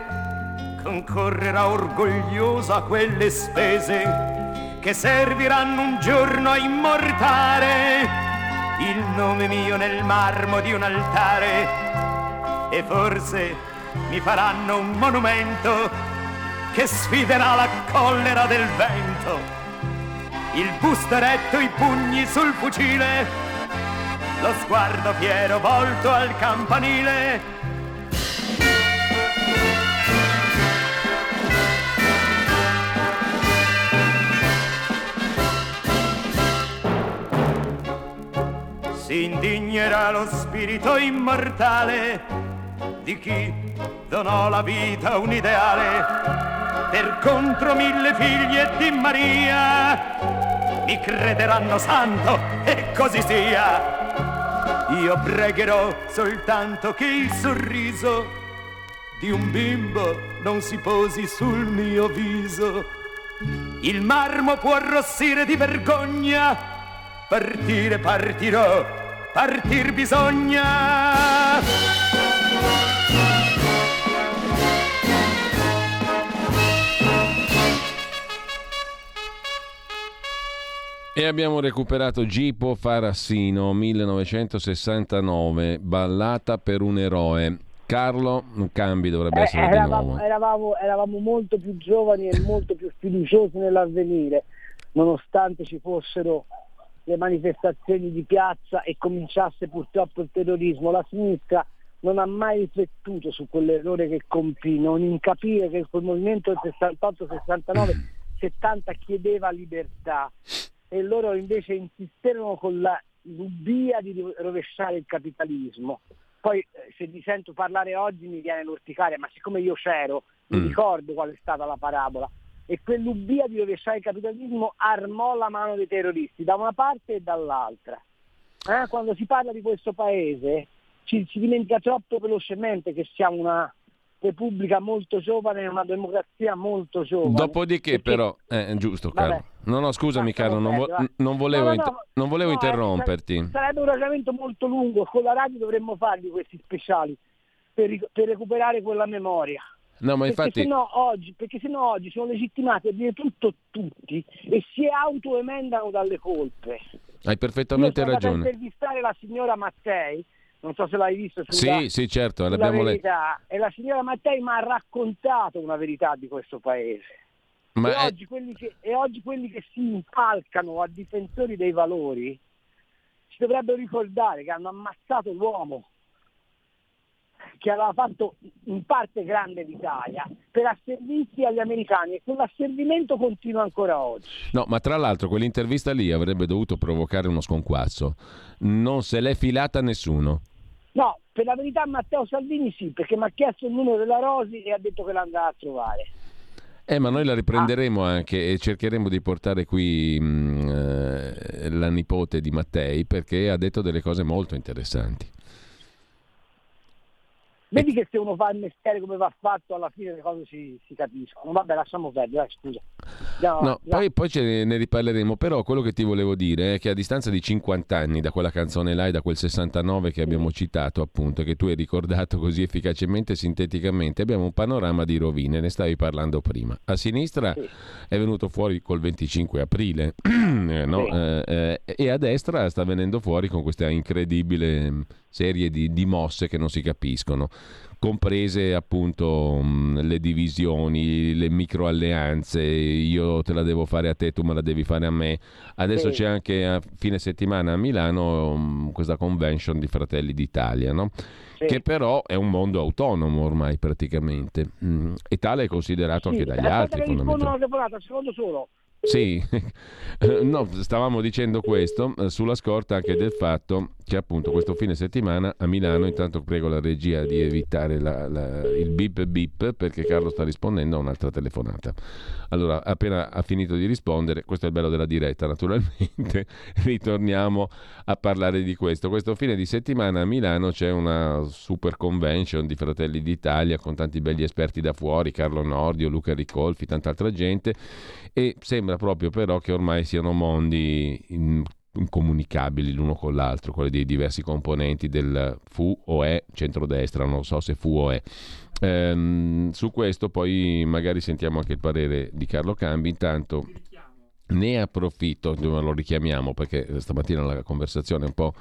concorrerà orgogliosa a quelle spese che serviranno un giorno a immortare il nome mio nel marmo di un altare e forse mi faranno un monumento che sfiderà la collera del vento. Il busto eretto, i pugni sul fucile lo sguardo fiero volto al campanile. Si indignerà lo spirito immortale di chi donò la vita a un ideale per contro mille figlie di Maria mi crederanno santo e così sia io pregherò soltanto che il sorriso di un bimbo non si posi sul mio viso. Il marmo può arrossire di vergogna, partire partirò partir bisogna. E abbiamo recuperato Gipo Farassino 1969, ballata per un eroe. Carlo Cambi dovrebbe Eh, essere di eravamo, nuovo. eravamo, eravamo molto più giovani e molto più fiduciosi nell'avvenire, nonostante ci fossero le manifestazioni di piazza e cominciasse purtroppo il terrorismo. La sinistra non ha mai riflettuto su quell'errore che compì, non in capire che quel movimento del 68, 69, 70 chiedeva libertà e loro invece insisterono con la l'ubbia di rovesciare il capitalismo. Poi eh, se vi sento parlare oggi mi viene l'orticaria, ma siccome io c'ero, mi Mm. ricordo qual è stata la parabola. E quell'ubbia di rovesciare il capitalismo armò la mano dei terroristi da una parte e dall'altra. Eh, Quando si parla di questo paese ci, si dimentica troppo velocemente che siamo una repubblica molto giovane e una democrazia molto giovane. Dopodiché, Perché- però, eh, giusto, Vabbè. Carlo. No, no, scusami, Carlo, non, vo- non volevo, No, no, no, non volevo eh, interromperti. sarebbe un ragionamento molto lungo, con la radio dovremmo farli questi speciali per, per recuperare quella memoria. No, ma Perché infatti, sennò oggi, perché sennò oggi sono legittimati a dire tutto tutti e si autoemendano dalle colpe. hai perfettamente Io ragione. intervistare la signora Mattei, non so se l'hai visto sulla, Sì, sì, certo, sulla l'abbiamo letto. verità, e la signora Mattei mi ha raccontato una verità di questo paese. e, è- oggi quelli che, e oggi quelli che si impalcano a difensori dei valori ci dovrebbero ricordare che hanno ammazzato l'uomo che aveva fatto in parte grande l'Italia per asservirsi agli americani e quell'asservimento continua ancora oggi. No, ma tra l'altro quell'intervista lì avrebbe dovuto provocare uno sconquasso. Non se l'è filata nessuno. No, per la verità Matteo Salvini sì, perché mi ha chiesto il numero della Rosi e ha detto che l'andrà a trovare. Eh, ma noi la riprenderemo Ah. anche e cercheremo di portare qui mh, eh, la nipote di Mattei perché ha detto delle cose molto interessanti. Vedi che se uno fa il mestiere come va fatto, alla fine le cose si, si capiscono. Vabbè, lasciamo perdere, scusa. No, va. poi, poi ce ne, ne riparleremo, però quello che ti volevo dire è che a distanza di 50 anni da quella canzone là e da quel 69 che abbiamo citato appunto, che tu hai ricordato così efficacemente e sinteticamente, abbiamo un panorama di rovine, ne stavi parlando prima. A sinistra Sì. è venuto fuori col 25 aprile eh, no? Sì. Eh, eh, e a destra sta venendo fuori con questa incredibile serie di, di mosse che non si capiscono comprese appunto mh, le divisioni, le microalleanze, io te la devo fare a te, tu me la devi fare a me. Adesso Sì. c'è anche a fine settimana a Milano mh, questa convention di Fratelli d'Italia, no? Sì. che però è un mondo autonomo ormai praticamente mm, e tale è considerato Sì, anche dagli altri fondamentalmente. secondo solo. Sì, Eh, no, stavamo dicendo questo eh, sulla scorta anche del fatto che appunto questo fine settimana a Milano, intanto prego la regia di evitare la- la- il bip bip perché Carlo sta rispondendo a un'altra telefonata. Allora, appena ha finito di rispondere, questo è il bello della diretta naturalmente, ritorniamo a parlare di questo. Questo fine di settimana a Milano c'è una super convention di Fratelli d'Italia con tanti belli esperti da fuori, Carlo Nordio, Luca Ricolfi, tanta altra gente e sembra proprio però che ormai siano mondi in- incomunicabili l'uno con l'altro, quelli dei diversi componenti del fu o è centrodestra, non so se fu o è. Ehm, su questo poi magari sentiamo anche il parere di Carlo Cambi, intanto ne approfitto, lo richiamiamo perché stamattina la conversazione è un po',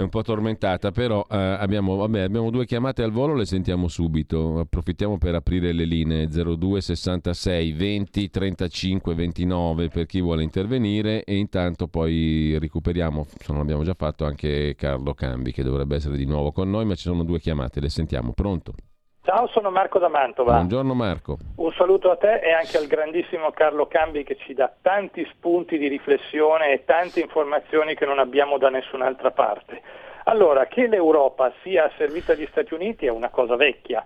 è un po' tormentata, però eh, abbiamo, vabbè, abbiamo due chiamate al volo, le sentiamo subito, approfittiamo per aprire le linee. 02 66 20 35 29 per chi vuole intervenire. E intanto poi recuperiamo, se non l'abbiamo già fatto, anche Carlo Cambi che dovrebbe essere di nuovo con noi, ma ci sono due chiamate, le sentiamo, pronto? Ciao, sono Marco da Mantova. Buongiorno Marco. Un saluto a te e anche al grandissimo Carlo Cambi che ci dà tanti spunti di riflessione e tante informazioni che non abbiamo da nessun'altra parte. Allora, che l'Europa sia asservita agli Stati Uniti è una cosa vecchia,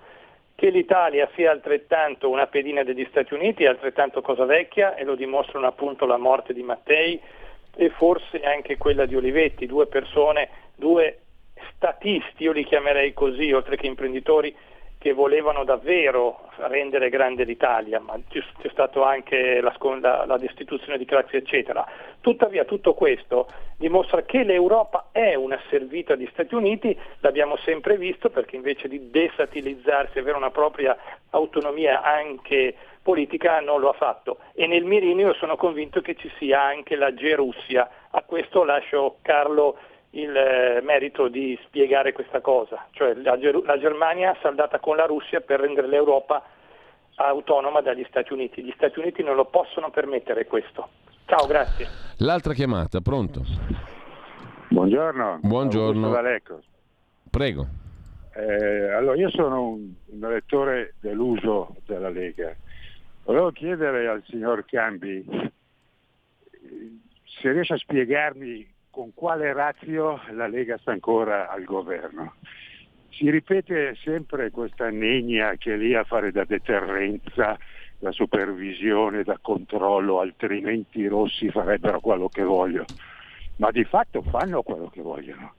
che l'Italia sia altrettanto una pedina degli Stati Uniti è altrettanto cosa vecchia e lo dimostrano appunto la morte di Mattei e forse anche quella di Olivetti, due persone, due statisti, io li chiamerei così, oltre che imprenditori, che volevano davvero rendere grande l'Italia, ma c'è, stata anche la, la, la, destituzione di Craxi, eccetera. Tuttavia tutto questo dimostra che l'Europa è una servita agli Stati Uniti, l'abbiamo sempre visto perché invece di desatilizzarsi avere una propria autonomia anche politica non lo ha fatto e nel mirino sono convinto che ci sia anche la Gerussia. A questo lascio Carlo il eh, merito di spiegare questa cosa, cioè la, la Germania saldata con la Russia per rendere l'Europa autonoma dagli Stati Uniti. Gli Stati Uniti non lo possono permettere questo. Ciao, grazie. L'altra chiamata, pronto? Buongiorno. Buongiorno. Prego. Eh, allora, io sono un, un elettore deluso della Lega. Volevo chiedere al signor Cambi eh, se riesce a spiegarmi con quale razio la Lega sta ancora al governo. Si ripete sempre questa negna che è lì a fare da deterrenza, da supervisione, da controllo, altrimenti i rossi farebbero quello che vogliono. Ma di fatto fanno quello che vogliono.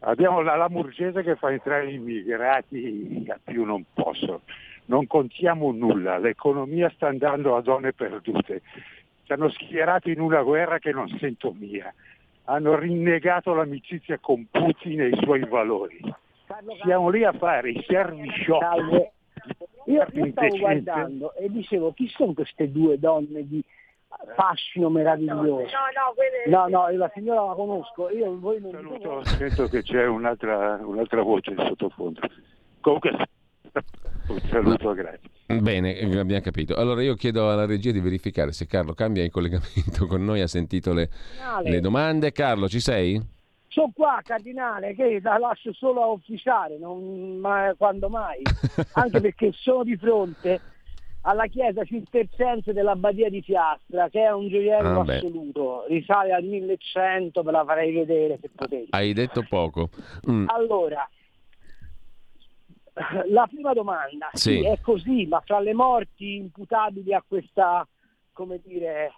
Abbiamo la Lamurgese che fa entrare gli immigrati a più non posso. Non contiamo nulla, l'economia sta andando a zone perdute. Ci hanno schierato in una guerra che non sento mia hanno rinnegato l'amicizia con Putin e i suoi valori. Siamo lì a fare i servi shock. Io, io stavo guardando e dicevo chi sono queste due donne di fascino meraviglioso. No, no, quelle... no, no, la signora la conosco, io voi non Saluto, sento che c'è un'altra, un'altra voce in sottofondo. Comunque un saluto, grazie. Bene, abbiamo capito. Allora io chiedo alla regia di verificare se Carlo cambia in collegamento con noi, ha sentito le, le domande. Carlo, ci sei? Sono qua, Cardinale, che la lascio solo a ufficiare, non, ma, quando mai. Anche perché sono di fronte alla chiesa cistercense dell'abbadia di Fiastra, che è un gioiello ah, assoluto, risale al 1100, ve la farei vedere se potete. Hai detto poco. Mm. Allora, la prima domanda, sì. sì. è così, ma fra le morti imputabili a questa, come dire,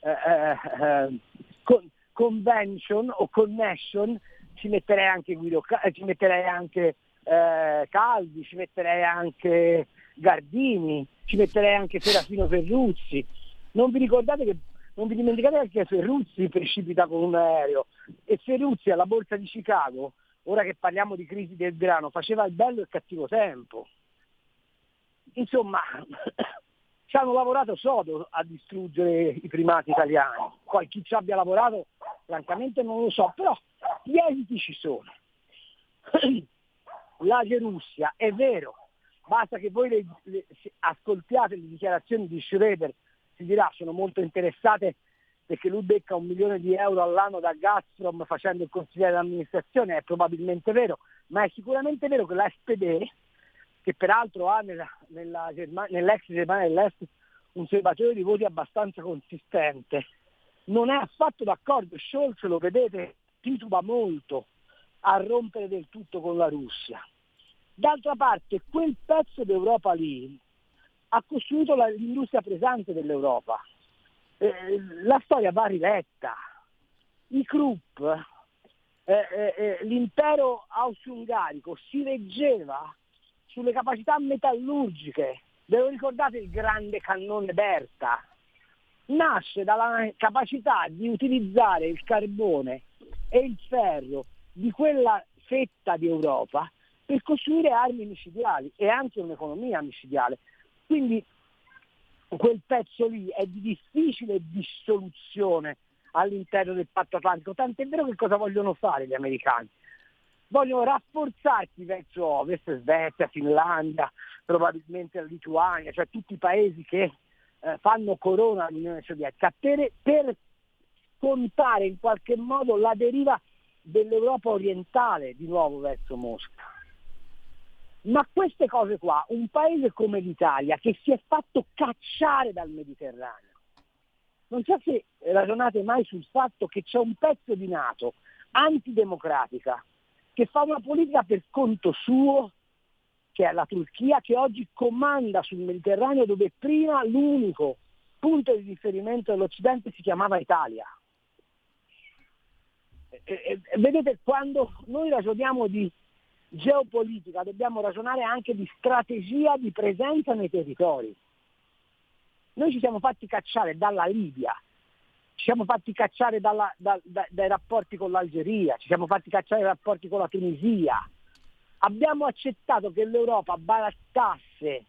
eh, eh, eh con, convention o connection, ci metterei anche Guido, ci metterei anche eh, Calvi, ci metterei anche Gardini, ci metterei anche Serafino Ferruzzi. Non vi ricordate che non vi dimenticate che Ferruzzi precipita con un aereo e Ferruzzi alla borsa di Chicago ora che parliamo di crisi del grano, faceva il bello e il cattivo tempo. Insomma, ci hanno lavorato sodo a distruggere i primati italiani. Poi ci abbia lavorato, francamente non lo so, però gli esiti ci sono. La Gerussia, è vero, basta che voi le, le, ascoltiate le dichiarazioni di Schroeder, si dirà sono molto interessate perché lui becca un milione di euro all'anno da Gazprom facendo il consigliere d'amministrazione, è probabilmente vero, ma è sicuramente vero che la SPD, che peraltro ha nella, nella Germania, nell'ex Germania dell'Est un serbatoio di voti abbastanza consistente, non è affatto d'accordo, Scholz lo vedete tituba molto a rompere del tutto con la Russia. D'altra parte quel pezzo d'Europa lì ha costruito la, l'industria pesante dell'Europa, eh, la storia va riletta. I Krupp, eh, eh, eh, l'impero austro-ungarico si reggeva sulle capacità metallurgiche. Ve lo ricordate il grande cannone Berta? Nasce dalla capacità di utilizzare il carbone e il ferro di quella fetta di Europa per costruire armi micidiali e anche un'economia micidiale. Quindi quel pezzo lì è di difficile dissoluzione all'interno del patto atlantico, tant'è vero che cosa vogliono fare gli americani? Vogliono rafforzarsi verso ovest, Svezia, Finlandia, probabilmente la Lituania, cioè tutti i paesi che eh, fanno corona all'Unione Sovietica, per, per contare in qualche modo la deriva dell'Europa orientale di nuovo verso Mosca. Ma queste cose qua, un paese come l'Italia che si è fatto cacciare dal Mediterraneo, non so se ragionate mai sul fatto che c'è un pezzo di Nato antidemocratica che fa una politica per conto suo, che è la Turchia, che oggi comanda sul Mediterraneo dove prima l'unico punto di riferimento dell'Occidente si chiamava Italia. E, e, vedete, quando noi ragioniamo di geopolitica dobbiamo ragionare anche di strategia di presenza nei territori. Noi ci siamo fatti cacciare dalla Libia, ci siamo fatti cacciare dalla, da, da, dai rapporti con l'Algeria, ci siamo fatti cacciare dai rapporti con la Tunisia. Abbiamo accettato che l'Europa barattasse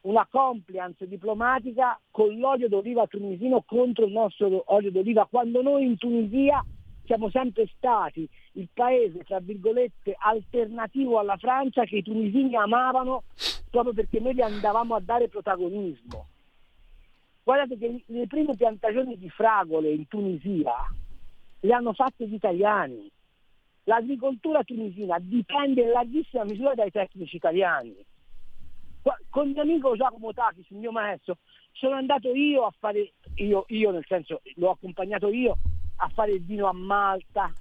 una compliance diplomatica con l'olio d'oliva tunisino contro il nostro olio d'oliva, quando noi in Tunisia siamo sempre stati il paese, tra virgolette, alternativo alla Francia che i tunisini amavano proprio perché noi gli andavamo a dare protagonismo. Guardate che le prime piantagioni di fragole in Tunisia le hanno fatte gli italiani. L'agricoltura tunisina dipende in larghissima misura dai tecnici italiani. Con mio amico Giacomo Takis, il mio maestro, sono andato io a fare, io, io nel senso l'ho accompagnato io a fare il vino a Malta,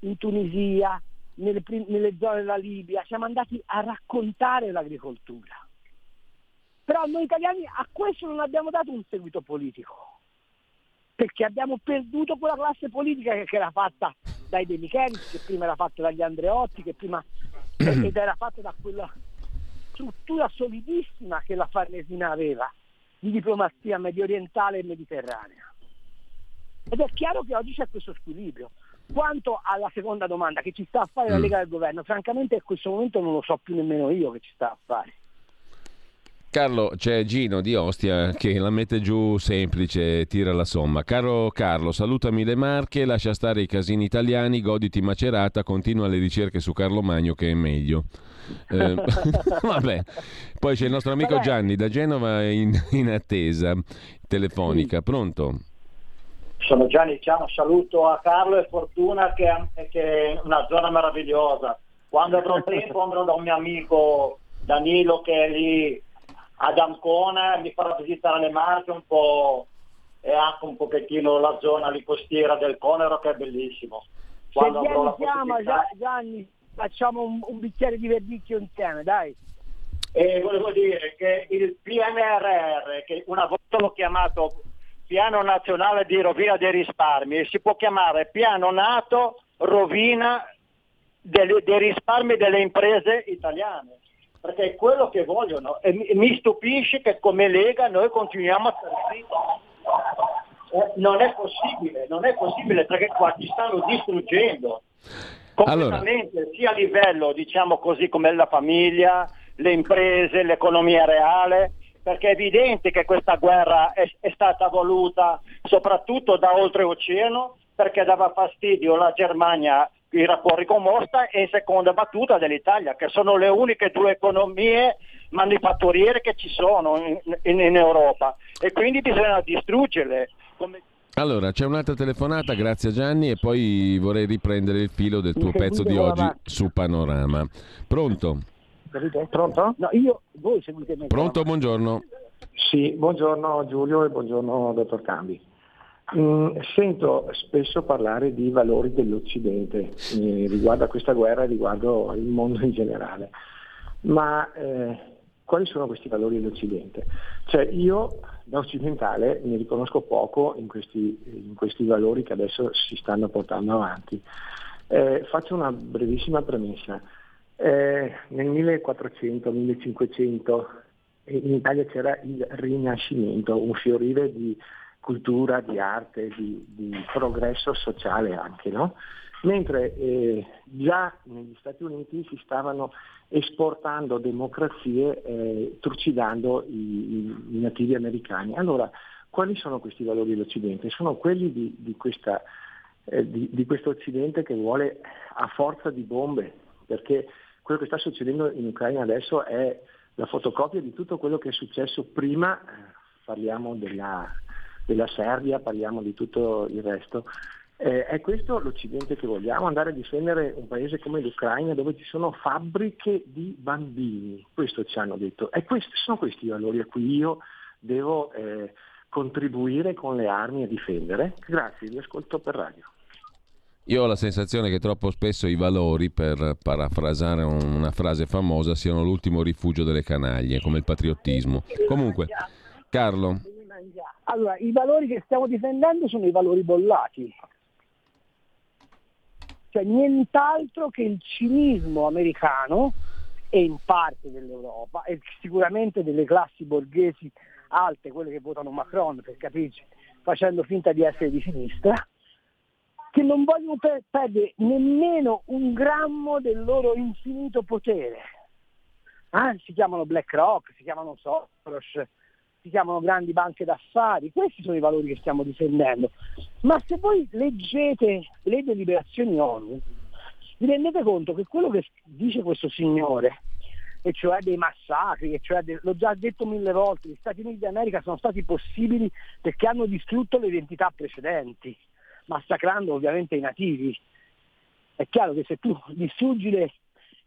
in Tunisia, nelle, nelle zone della Libia, siamo andati a raccontare l'agricoltura. Però noi italiani a questo non abbiamo dato un seguito politico, perché abbiamo perduto quella classe politica che, che era fatta dai De Michelis, che prima era fatta dagli Andreotti, che prima ed era fatta da quella struttura solidissima che la Farnesina aveva di diplomazia medio orientale e mediterranea. Ed è chiaro che oggi c'è questo squilibrio. Quanto alla seconda domanda che ci sta a fare la mm. Lega del Governo, francamente in questo momento non lo so più nemmeno io che ci sta a fare. Carlo, c'è Gino di Ostia che la mette giù semplice, tira la somma. Caro Carlo, salutami le Marche, lascia stare i casini italiani, goditi Macerata, continua le ricerche su Carlo Magno che è meglio. Eh, vabbè, poi c'è il nostro amico Gianni da Genova in, in attesa telefonica. Pronto? Sono Gianni, ciao, saluto a Carlo e Fortuna che, che è una zona meravigliosa. Quando avrò tempo andrò da un mio amico Danilo che è lì ad Ancona, mi farà visitare le Marche un po' e anche un pochettino la zona lì costiera del Conero che è bellissimo. Quando Se vieni chiama Gianni, facciamo un, un, bicchiere di verdicchio insieme, dai. E volevo dire che il PNRR, che una volta l'ho chiamato piano nazionale di rovina dei risparmi si può chiamare piano nato rovina dei, dei risparmi delle imprese italiane perché è quello che vogliono e mi stupisce che come Lega noi continuiamo a stare eh, non è possibile, non è possibile perché qua ci stanno distruggendo completamente allora. sia a livello diciamo così come la famiglia, le imprese, l'economia reale perché è evidente che questa guerra è, è stata voluta soprattutto da oltreoceano perché dava fastidio alla Germania i rapporti con Mosca e in seconda battuta dell'Italia, che sono le uniche due economie manifatturiere che ci sono in, in, in Europa e quindi bisogna distruggerle. Come... Allora, c'è un'altra telefonata, grazie Gianni, e poi vorrei riprendere il filo del tuo pezzo di oggi su Panorama. Pronto? Pronto? No, io, voi seguite me. Pronto, buongiorno. Sì, buongiorno Giulio e buongiorno dottor Cambi. Mm, sento spesso parlare di valori dell'Occidente eh, riguardo a questa guerra e riguardo il mondo in generale, ma eh, quali sono questi valori dell'Occidente? Cioè io da occidentale ne riconosco poco in questi, in questi valori che adesso si stanno portando avanti. Eh, faccio una brevissima premessa. Eh, nel 1400-1500 in Italia c'era il Rinascimento, un fiorire di cultura, di arte, di, di progresso sociale anche, no? mentre eh, già negli Stati Uniti si stavano esportando democrazie eh, trucidando i, i, nativi americani. Allora, quali sono questi valori dell'Occidente? Sono quelli di, di, questa, eh, di questo Occidente che vuole a forza di bombe, perché quello che sta succedendo in Ucraina adesso è la fotocopia di tutto quello che è successo prima, parliamo della, della Serbia, parliamo di tutto il resto. Eh, è questo l'Occidente che vogliamo? Andare a difendere un paese come l'Ucraina dove ci sono fabbriche di bambini? Questo ci hanno detto. E questi, sono questi i valori a cui io devo eh, contribuire con le armi a difendere? Grazie, vi ascolto per radio. Io ho la sensazione che troppo spesso i valori, per parafrasare una frase famosa, siano l'ultimo rifugio delle canaglie, come il patriottismo. Comunque, Carlo. Allora, i valori che stiamo difendendo sono i valori bollati. Questo è nient'altro che il cinismo americano e in parte dell'Europa e sicuramente delle classi borghesi alte, quelle che votano Macron per capirci, facendo finta di essere di sinistra, che non vogliono per- perdere nemmeno un grammo del loro infinito potere. Eh? Si chiamano BlackRock, si chiamano Soros, si chiamano grandi banche d'affari, questi sono i valori che stiamo difendendo. Ma se voi leggete le deliberazioni ONU, vi rendete conto che quello che dice questo signore, e cioè dei massacri, e cioè de- l'ho già detto mille volte, gli Stati Uniti d'America sono stati possibili perché hanno distrutto le identità precedenti massacrando ovviamente i nativi. È chiaro che se tu distruggi le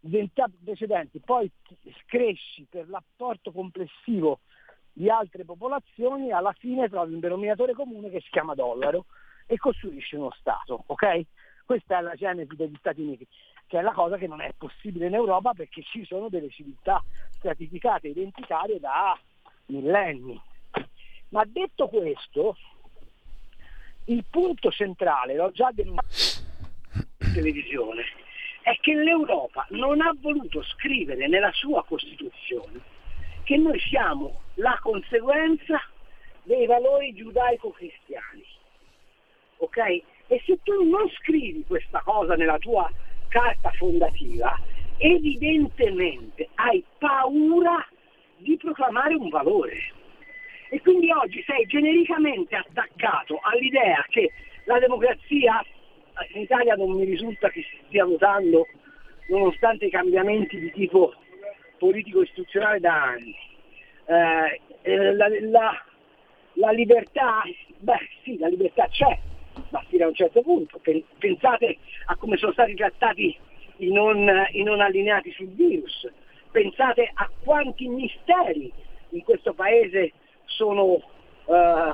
identità precedenti, poi cresci per l'apporto complessivo di altre popolazioni, alla fine trovi un denominatore comune che si chiama dollaro e costruisci uno Stato. ok? Questa è la genesi degli Stati Uniti, che è la cosa che non è possibile in Europa perché ci sono delle civiltà stratificate identitarie da millenni. Ma detto questo, il punto centrale, l'ho già detto in televisione, è che l'Europa non ha voluto scrivere nella sua Costituzione che noi siamo la conseguenza dei valori giudaico-cristiani. Ok? E se tu non scrivi questa cosa nella tua carta fondativa, evidentemente hai paura di proclamare un valore. E quindi oggi sei genericamente attaccato all'idea che la democrazia in Italia non mi risulta che si stia votando nonostante i cambiamenti di tipo politico-istituzionale da anni. Eh, eh, la, la, la, libertà, beh sì, la libertà c'è, ma fino a un certo punto. Pensate a come sono stati trattati i non, i non allineati sul virus, pensate a quanti misteri in questo paese sono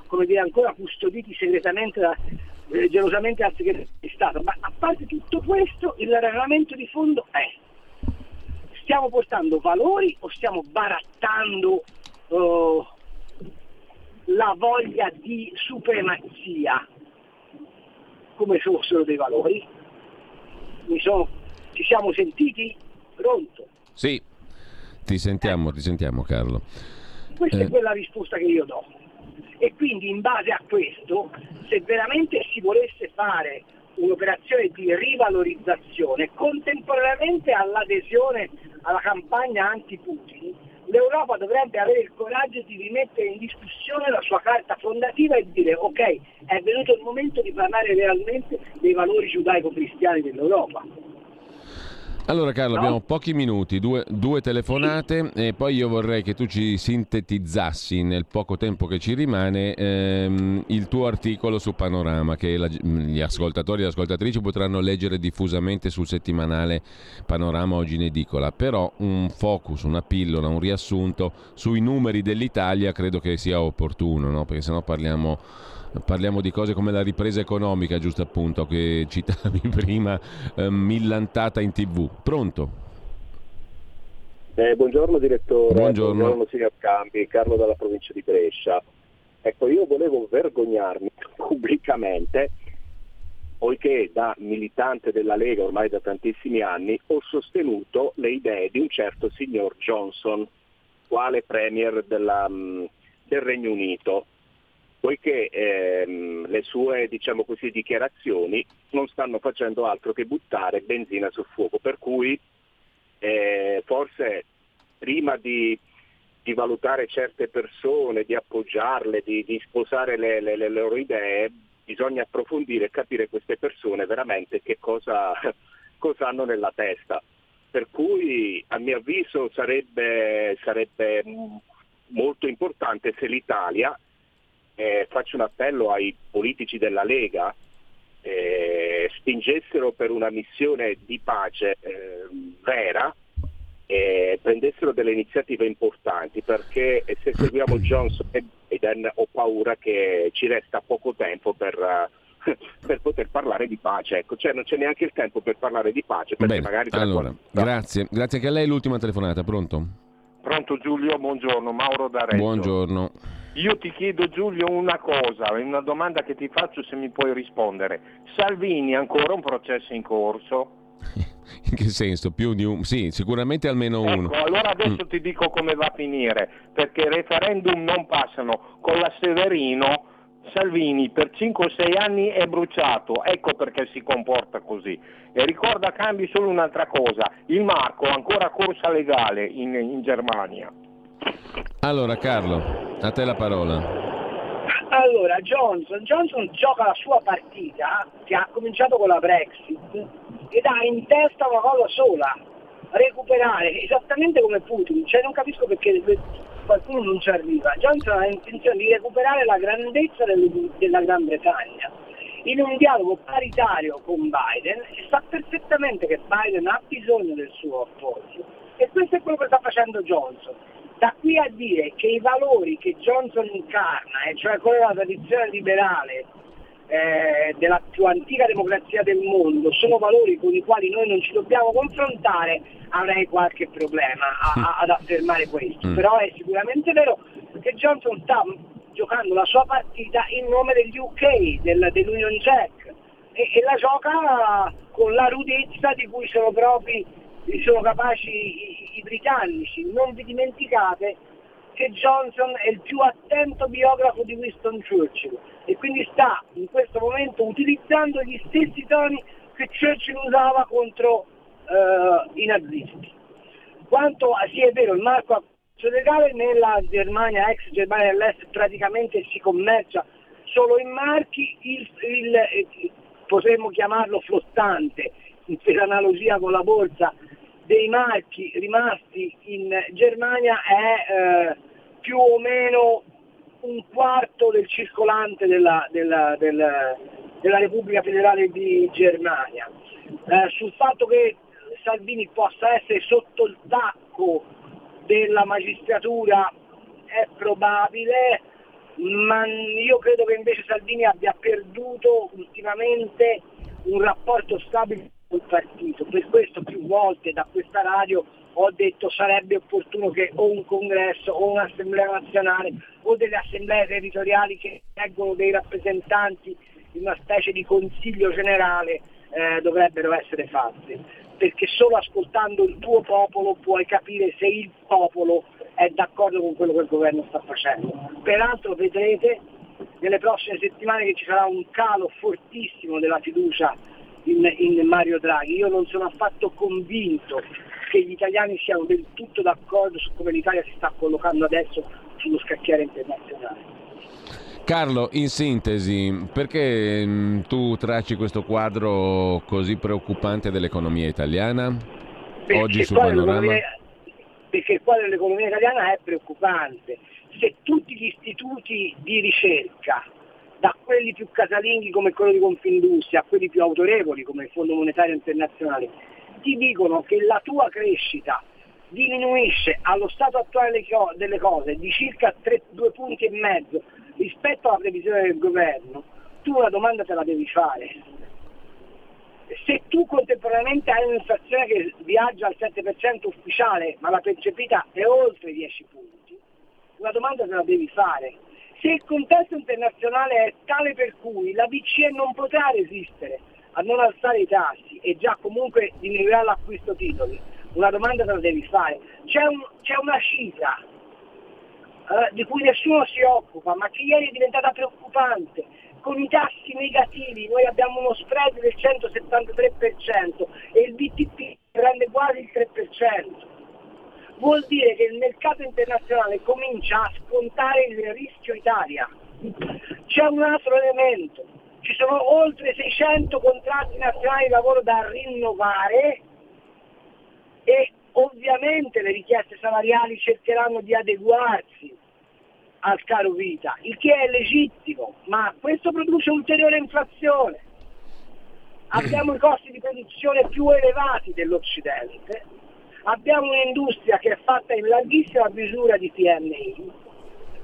come dire, ancora custoditi segretamente, da, eh, gelosamente dal segretario di Stato. Ma a parte tutto questo, il ragionamento di fondo è stiamo portando valori o stiamo barattando uh, la voglia di supremazia come se fossero dei valori? Sono, ci siamo sentiti? Pronto? Sì, ti sentiamo, ti sentiamo Carlo. Questa eh. è quella risposta che io do. E quindi in base a questo, se veramente si volesse fare un'operazione di rivalorizzazione contemporaneamente all'adesione alla campagna anti-Putin, l'Europa dovrebbe avere il coraggio di rimettere in discussione la sua carta fondativa e dire ok, è venuto il momento di parlare realmente dei valori giudaico-cristiani dell'Europa. Allora Carlo, no? abbiamo pochi minuti, due, due, telefonate e poi io vorrei che tu ci sintetizzassi nel poco tempo che ci rimane ehm, il tuo articolo su Panorama che la, gli ascoltatori e le ascoltatrici potranno leggere diffusamente sul settimanale Panorama oggi in edicola, però un focus, una pillola, un riassunto sui numeri dell'Italia credo che sia opportuno, no? perché sennò parliamo parliamo di cose come la ripresa economica, giusto appunto, che citavi prima, eh, millantata in tv. Pronto? Eh, buongiorno direttore, buongiorno. buongiorno signor Campi, Carlo dalla provincia di Brescia. Ecco, io volevo vergognarmi pubblicamente, poiché da militante della Lega ormai da tantissimi anni ho sostenuto le idee di un certo signor Johnson, quale premier della, mm, del Regno Unito poiché ehm, le sue diciamo così, dichiarazioni non stanno facendo altro che buttare benzina sul fuoco, per cui eh, forse prima di, di, valutare certe persone, di appoggiarle, di, di sposare le, le, le, loro idee, bisogna approfondire e capire queste persone veramente che cosa, cosa hanno nella testa. Per cui a mio avviso sarebbe, sarebbe molto importante se l'Italia eh, faccio un appello ai politici della Lega, eh, spingessero per una missione di pace eh, vera e prendessero delle iniziative importanti perché se seguiamo Johnson e Biden ho paura che ci resta poco tempo per, per poter parlare di pace. Ecco, cioè non c'è neanche il tempo per parlare di pace. Bene, allora, quando... grazie. grazie anche a lei. L'ultima telefonata, pronto? Pronto Giulio, buongiorno. Mauro da Reggio. Buongiorno. Io ti chiedo Giulio una cosa, una domanda che ti faccio se mi puoi rispondere. Salvini ha ancora un processo in corso? In che senso? Più di un... Sì, sicuramente almeno uno. Ecco, allora adesso Mm. ti dico come va a finire, perché i referendum non passano. Con la Severino Salvini per 5 o 6 anni è bruciato, ecco perché si comporta così. E ricorda Cambi solo un'altra cosa, il Marco ha ancora corsa legale in, in Germania. Allora Carlo, a te la parola. Allora, Johnson, Johnson gioca la sua partita che ha cominciato con la Brexit ed ha in testa una cosa sola, recuperare, esattamente come Putin, cioè non capisco perché qualcuno non ci arriva. Johnson ha intenzione di recuperare la grandezza del- della Gran Bretagna in un dialogo paritario con Biden e sa perfettamente che Biden ha bisogno del suo appoggio e questo è quello che sta facendo Johnson. Da qui a dire che i valori che Johnson incarna, e cioè quello della tradizione liberale, eh, della più antica democrazia del mondo, sono valori con i quali noi non ci dobbiamo confrontare, avrei qualche problema a- a- ad affermare questo. Mm. Però è sicuramente vero che Johnson sta giocando la sua partita in nome degli UK, del- dell'Union Jack, e, e la gioca con la rudezza di cui sono propri, sono capaci i, britannici. Non vi dimenticate che Johnson è il più attento biografo di Winston Churchill e quindi sta in questo momento utilizzando gli stessi toni che Churchill usava contro eh, i nazisti. Quanto a sì è vero, il marco legale nella Germania, ex Germania dell'Est, praticamente si commercia solo in marchi, il, il- eh, potremmo chiamarlo flottante, per analogia con la borsa, dei marchi rimasti in Germania è eh, più o meno un quarto del circolante della, della- della- della Repubblica Federale di Germania. Eh, sul fatto che Salvini possa essere sotto il tacco della magistratura è probabile, ma io credo che invece Salvini abbia perduto ultimamente un rapporto stabile col partito. Per questo più volte da questa radio ho detto sarebbe opportuno che o un congresso o un'assemblea nazionale o delle assemblee territoriali che eleggono dei rappresentanti in una specie di consiglio generale eh, dovrebbero essere fatte, perché solo ascoltando il tuo popolo puoi capire se il popolo è d'accordo con quello che il governo sta facendo. Peraltro vedrete nelle prossime settimane che ci sarà un calo fortissimo della fiducia in, in Mario Draghi. Io non sono affatto convinto che gli italiani siano del tutto d'accordo su come l'Italia si sta collocando adesso sullo scacchiere internazionale. Carlo, in sintesi, perché mm, tu tracci questo quadro così preoccupante dell'economia italiana? Oggi sul panorama? perché il quadro dell'economia italiana è preoccupante. Se tutti gli istituti di ricerca, da quelli più casalinghi come quello di Confindustria a quelli più autorevoli come il Fondo Monetario Internazionale, ti dicono che la tua crescita diminuisce allo stato attuale delle co- delle cose di circa 2 punti e mezzo rispetto alla previsione del governo, tu una domanda te la devi fare. Se tu contemporaneamente hai un'inflazione che viaggia al 7% ufficiale, ma la percepita è oltre i 10 punti, una domanda te la devi fare. Se il contesto internazionale è tale per cui la BCE non potrà resistere a non alzare i tassi e già comunque diminuirà l'acquisto titoli, una domanda te la devi fare. C'è, un- c'è una cifra eh, di cui nessuno si occupa, ma che ieri è diventata preoccupante. Con i tassi negativi noi abbiamo uno spread del 173% e il BTP prende quasi il 3%. Vuol dire che il mercato internazionale comincia a scontare il rischio Italia. C'è un altro elemento, ci sono oltre 600 contratti nazionali di lavoro da rinnovare e ovviamente le richieste salariali cercheranno di adeguarsi al caro vita, il che è legittimo, ma questo produce ulteriore inflazione. Abbiamo i costi di produzione più elevati dell'Occidente, abbiamo un'industria che è fatta in larghissima misura di PMI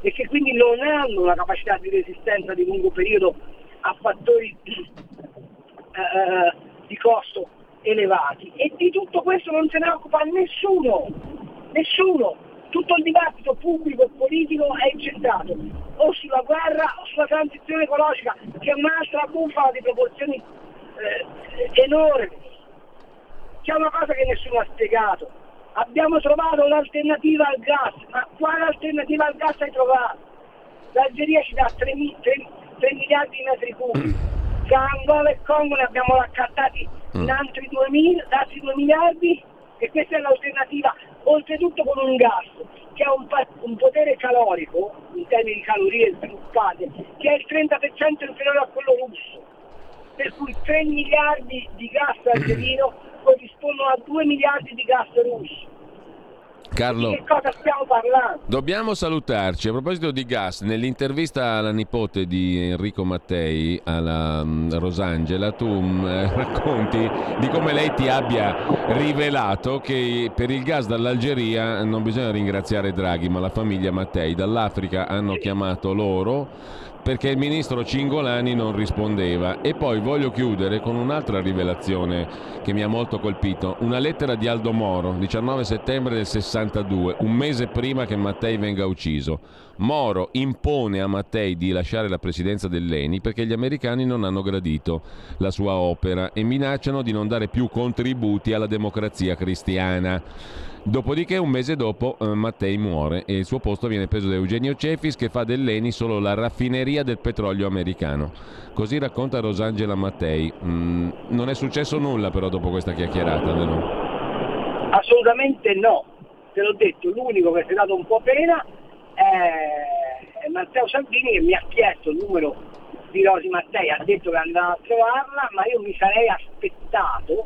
e che quindi non hanno una capacità di resistenza di lungo periodo a fattori eh, di costo elevati e di tutto questo non se ne occupa nessuno, nessuno. tutto il dibattito pubblico e politico è incentrato o sulla guerra o sulla transizione ecologica, che è un'altra bufala di proporzioni eh, enormi. C'è una cosa che nessuno ha spiegato. Abbiamo trovato un'alternativa al gas, ma quale alternativa al gas hai trovato? L'Algeria ci dà 3, 3, 3 miliardi di metri cubi, tra Angola e Congo ne abbiamo raccattati in altri 2, mil, altri 2 miliardi e questa è l'alternativa, oltretutto con un gas che ha un, un, potere calorico, in termini di calorie sviluppate, che è il 30% inferiore a quello russo. Per cui 3 miliardi di gas algerino corrispondono a 2 miliardi di gas russo. Carlo, di che cosa stiamo parlando? Dobbiamo salutarci. A proposito di gas, nell'intervista alla nipote di Enrico Mattei, alla um, Rosangela, tu um, racconti di come lei ti abbia rivelato che per il gas dall'Algeria non bisogna ringraziare Draghi, ma la famiglia Mattei. Dall'Africa hanno chiamato loro perché il ministro Cingolani non rispondeva. E poi voglio chiudere con un'altra rivelazione che mi ha molto colpito. Una lettera di Aldo Moro, 19 settembre del 62, un mese prima che Mattei venga ucciso. Moro impone a Mattei di lasciare la presidenza dell'ENI perché gli americani non hanno gradito la sua opera e minacciano di non dare più contributi alla democrazia cristiana. Dopodiché, un mese dopo, eh, Mattei muore e il suo posto viene preso da Eugenio Cefis che fa dell'ENI solo la raffineria del petrolio americano. Così racconta Rosangela Mattei. Mm, non è successo nulla però dopo questa chiacchierata, vero? Assolutamente no. Te l'ho detto, l'unico che si è dato un po' pena è Matteo Salvini che mi ha chiesto il numero di Rosi Mattei, ha detto che andava a trovarla, ma io mi sarei aspettato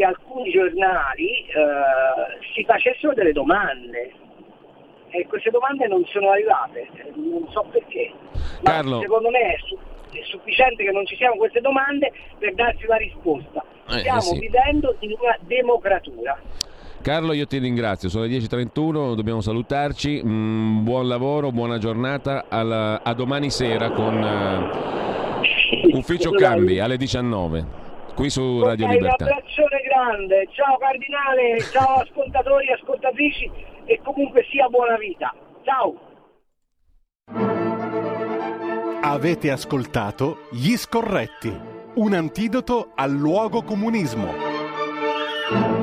che alcuni giornali eh, si facessero delle domande e queste domande non sono arrivate, non so perché. Ma Carlo. secondo me è, su- è sufficiente che non ci siano queste domande per darci una risposta. Eh, Stiamo sì. vivendo in una democratura. Carlo, io ti ringrazio. Sono le 10.31, dobbiamo salutarci. Mm, buon lavoro, buona giornata. Alla- a domani sera con eh, Ufficio Cambi alle 19 qui su Radio Ok, Libertà. Un abbraccione grande, ciao Cardinale, ciao ascoltatori e ascoltatrici e comunque sia buona vita. Ciao! Avete ascoltato Gli Scorretti, un antidoto al luogo comunismo.